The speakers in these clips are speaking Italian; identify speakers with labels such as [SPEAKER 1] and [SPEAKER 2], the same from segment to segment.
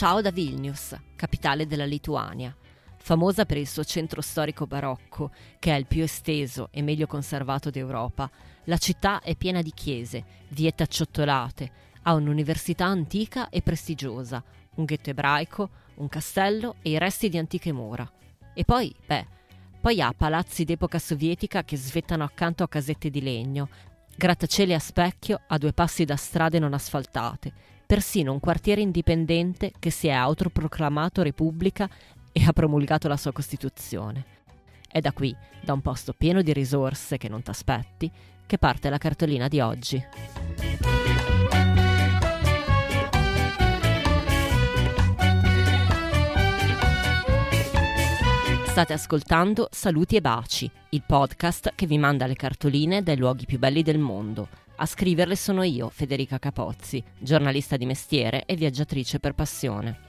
[SPEAKER 1] Ciao da Vilnius, capitale della Lituania. Famosa per il suo centro storico barocco, che è il più esteso e meglio conservato d'Europa, la città è piena di chiese, vie acciottolate, ha un'università antica e prestigiosa, un ghetto ebraico, un castello e i resti di antiche mura. E poi, beh, poi ha palazzi d'epoca sovietica che svettano accanto a casette di legno, grattacieli a specchio a due passi da strade non asfaltate, persino un quartiere indipendente che si è autoproclamato repubblica e ha promulgato la sua Costituzione. È da qui, da un posto pieno di risorse che non t'aspetti, che parte la cartolina di oggi. State ascoltando Saluti e Baci, il podcast che vi manda le cartoline dai luoghi più belli del mondo a scriverle sono io, Federica Capozzi, giornalista di mestiere e viaggiatrice per passione.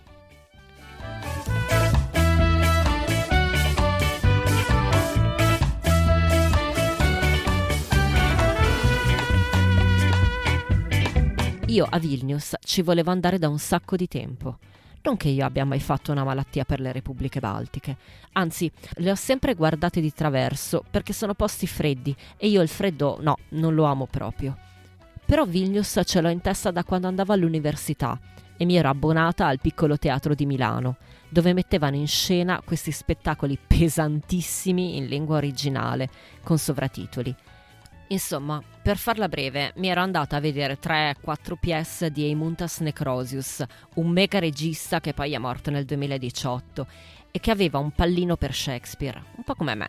[SPEAKER 1] Io a Vilnius ci volevo andare da un sacco di tempo. Non che io abbia mai fatto una malattia per le repubbliche baltiche, anzi le ho sempre guardate di traverso perché sono posti freddi e io il freddo no, non lo amo proprio. Però Vilnius ce l'ho in testa da quando andavo all'università e mi ero abbonata al piccolo teatro di Milano, dove mettevano in scena questi spettacoli pesantissimi in lingua originale, con sovratitoli. Insomma, per farla breve, mi ero andata a vedere 3-4 PS di Eimuntas Necrosius, un mega regista che poi è morto nel 2018 e che aveva un pallino per Shakespeare, un po' come me.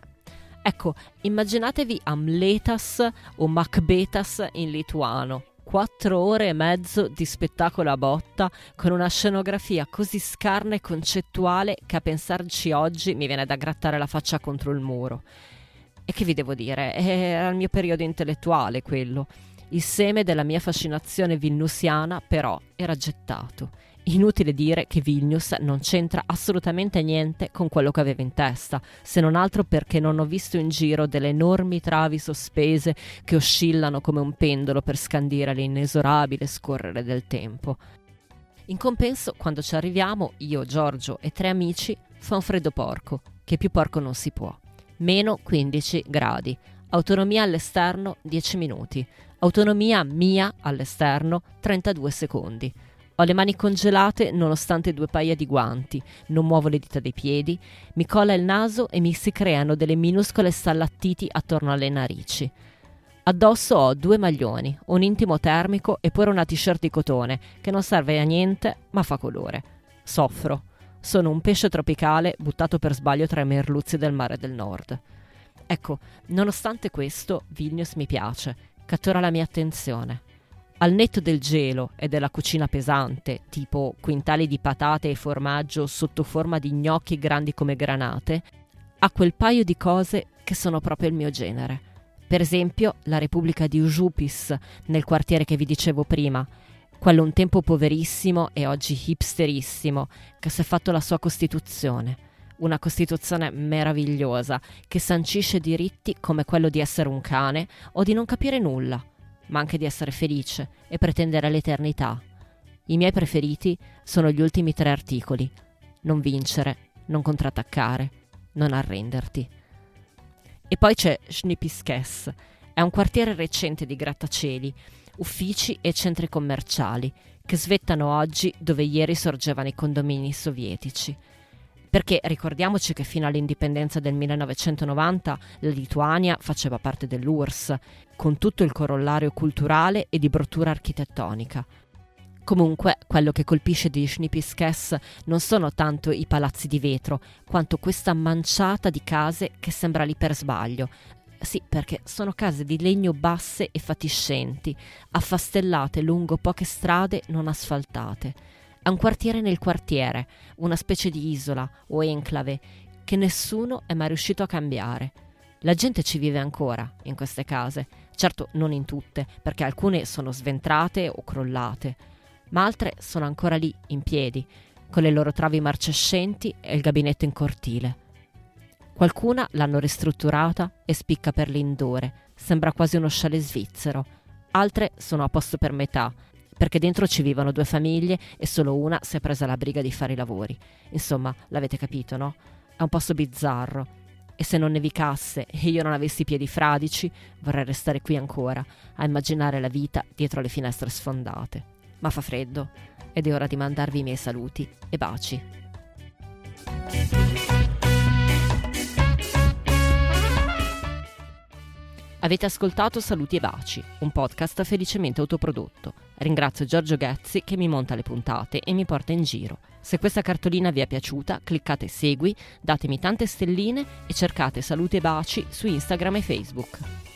[SPEAKER 1] Ecco, immaginatevi Amletas o Macbetas in lituano. Quattro ore e mezzo di spettacolo a botta con una scenografia così scarna e concettuale che a pensarci oggi mi viene da grattare la faccia contro il muro. E che vi devo dire? Era il mio periodo intellettuale quello. Il seme della mia fascinazione vilnusiana però era gettato Inutile dire che Vilnius non c'entra assolutamente niente con quello che avevo in testa, se non altro perché non ho visto in giro delle enormi travi sospese che oscillano come un pendolo per scandire l'inesorabile scorrere del tempo. In compenso, quando ci arriviamo, io, Giorgio e tre amici, fa un freddo porco, che più porco non si può. Meno 15 gradi. Autonomia all'esterno 10 minuti. Autonomia mia all'esterno 32 secondi. Ho le mani congelate nonostante due paia di guanti, non muovo le dita dei piedi, mi cola il naso e mi si creano delle minuscole stallattiti attorno alle narici. Addosso ho due maglioni, un intimo termico e pure una t-shirt di cotone, che non serve a niente ma fa colore. Soffro. Sono un pesce tropicale buttato per sbaglio tra i merluzzi del mare del nord. Ecco, nonostante questo, Vilnius mi piace, cattura la mia attenzione. Al netto del gelo e della cucina pesante, tipo quintali di patate e formaggio sotto forma di gnocchi grandi come granate, ha quel paio di cose che sono proprio il mio genere. Per esempio, la Repubblica di Ujupis, nel quartiere che vi dicevo prima, quello un tempo poverissimo e oggi hipsterissimo, che si è fatto la sua Costituzione. Una Costituzione meravigliosa, che sancisce diritti come quello di essere un cane o di non capire nulla ma anche di essere felice e pretendere l'eternità. I miei preferiti sono gli ultimi tre articoli. Non vincere, non contrattaccare, non arrenderti. E poi c'è Schnipiskes. È un quartiere recente di grattacieli, uffici e centri commerciali che svettano oggi dove ieri sorgevano i condomini sovietici. Perché ricordiamoci che fino all'indipendenza del 1990 la Lituania faceva parte dell'URSS, con tutto il corollario culturale e di bruttura architettonica. Comunque, quello che colpisce di Schnipiskes non sono tanto i palazzi di vetro, quanto questa manciata di case che sembra lì per sbaglio. Sì, perché sono case di legno basse e fatiscenti, affastellate lungo poche strade non asfaltate. È un quartiere nel quartiere, una specie di isola o enclave che nessuno è mai riuscito a cambiare. La gente ci vive ancora in queste case, certo non in tutte, perché alcune sono sventrate o crollate, ma altre sono ancora lì in piedi, con le loro travi marcescenti e il gabinetto in cortile. Qualcuna l'hanno ristrutturata e spicca per l'indore, sembra quasi uno scialle svizzero. Altre sono a posto per metà perché dentro ci vivono due famiglie e solo una si è presa la briga di fare i lavori. Insomma, l'avete capito, no? È un posto bizzarro. E se non nevicasse e io non avessi i piedi fradici, vorrei restare qui ancora, a immaginare la vita dietro le finestre sfondate. Ma fa freddo ed è ora di mandarvi i miei saluti e baci. Avete ascoltato Saluti e Baci, un podcast felicemente autoprodotto. Ringrazio Giorgio Ghezzi che mi monta le puntate e mi porta in giro. Se questa cartolina vi è piaciuta, cliccate segui, datemi tante stelline e cercate Saluti e Baci su Instagram e Facebook.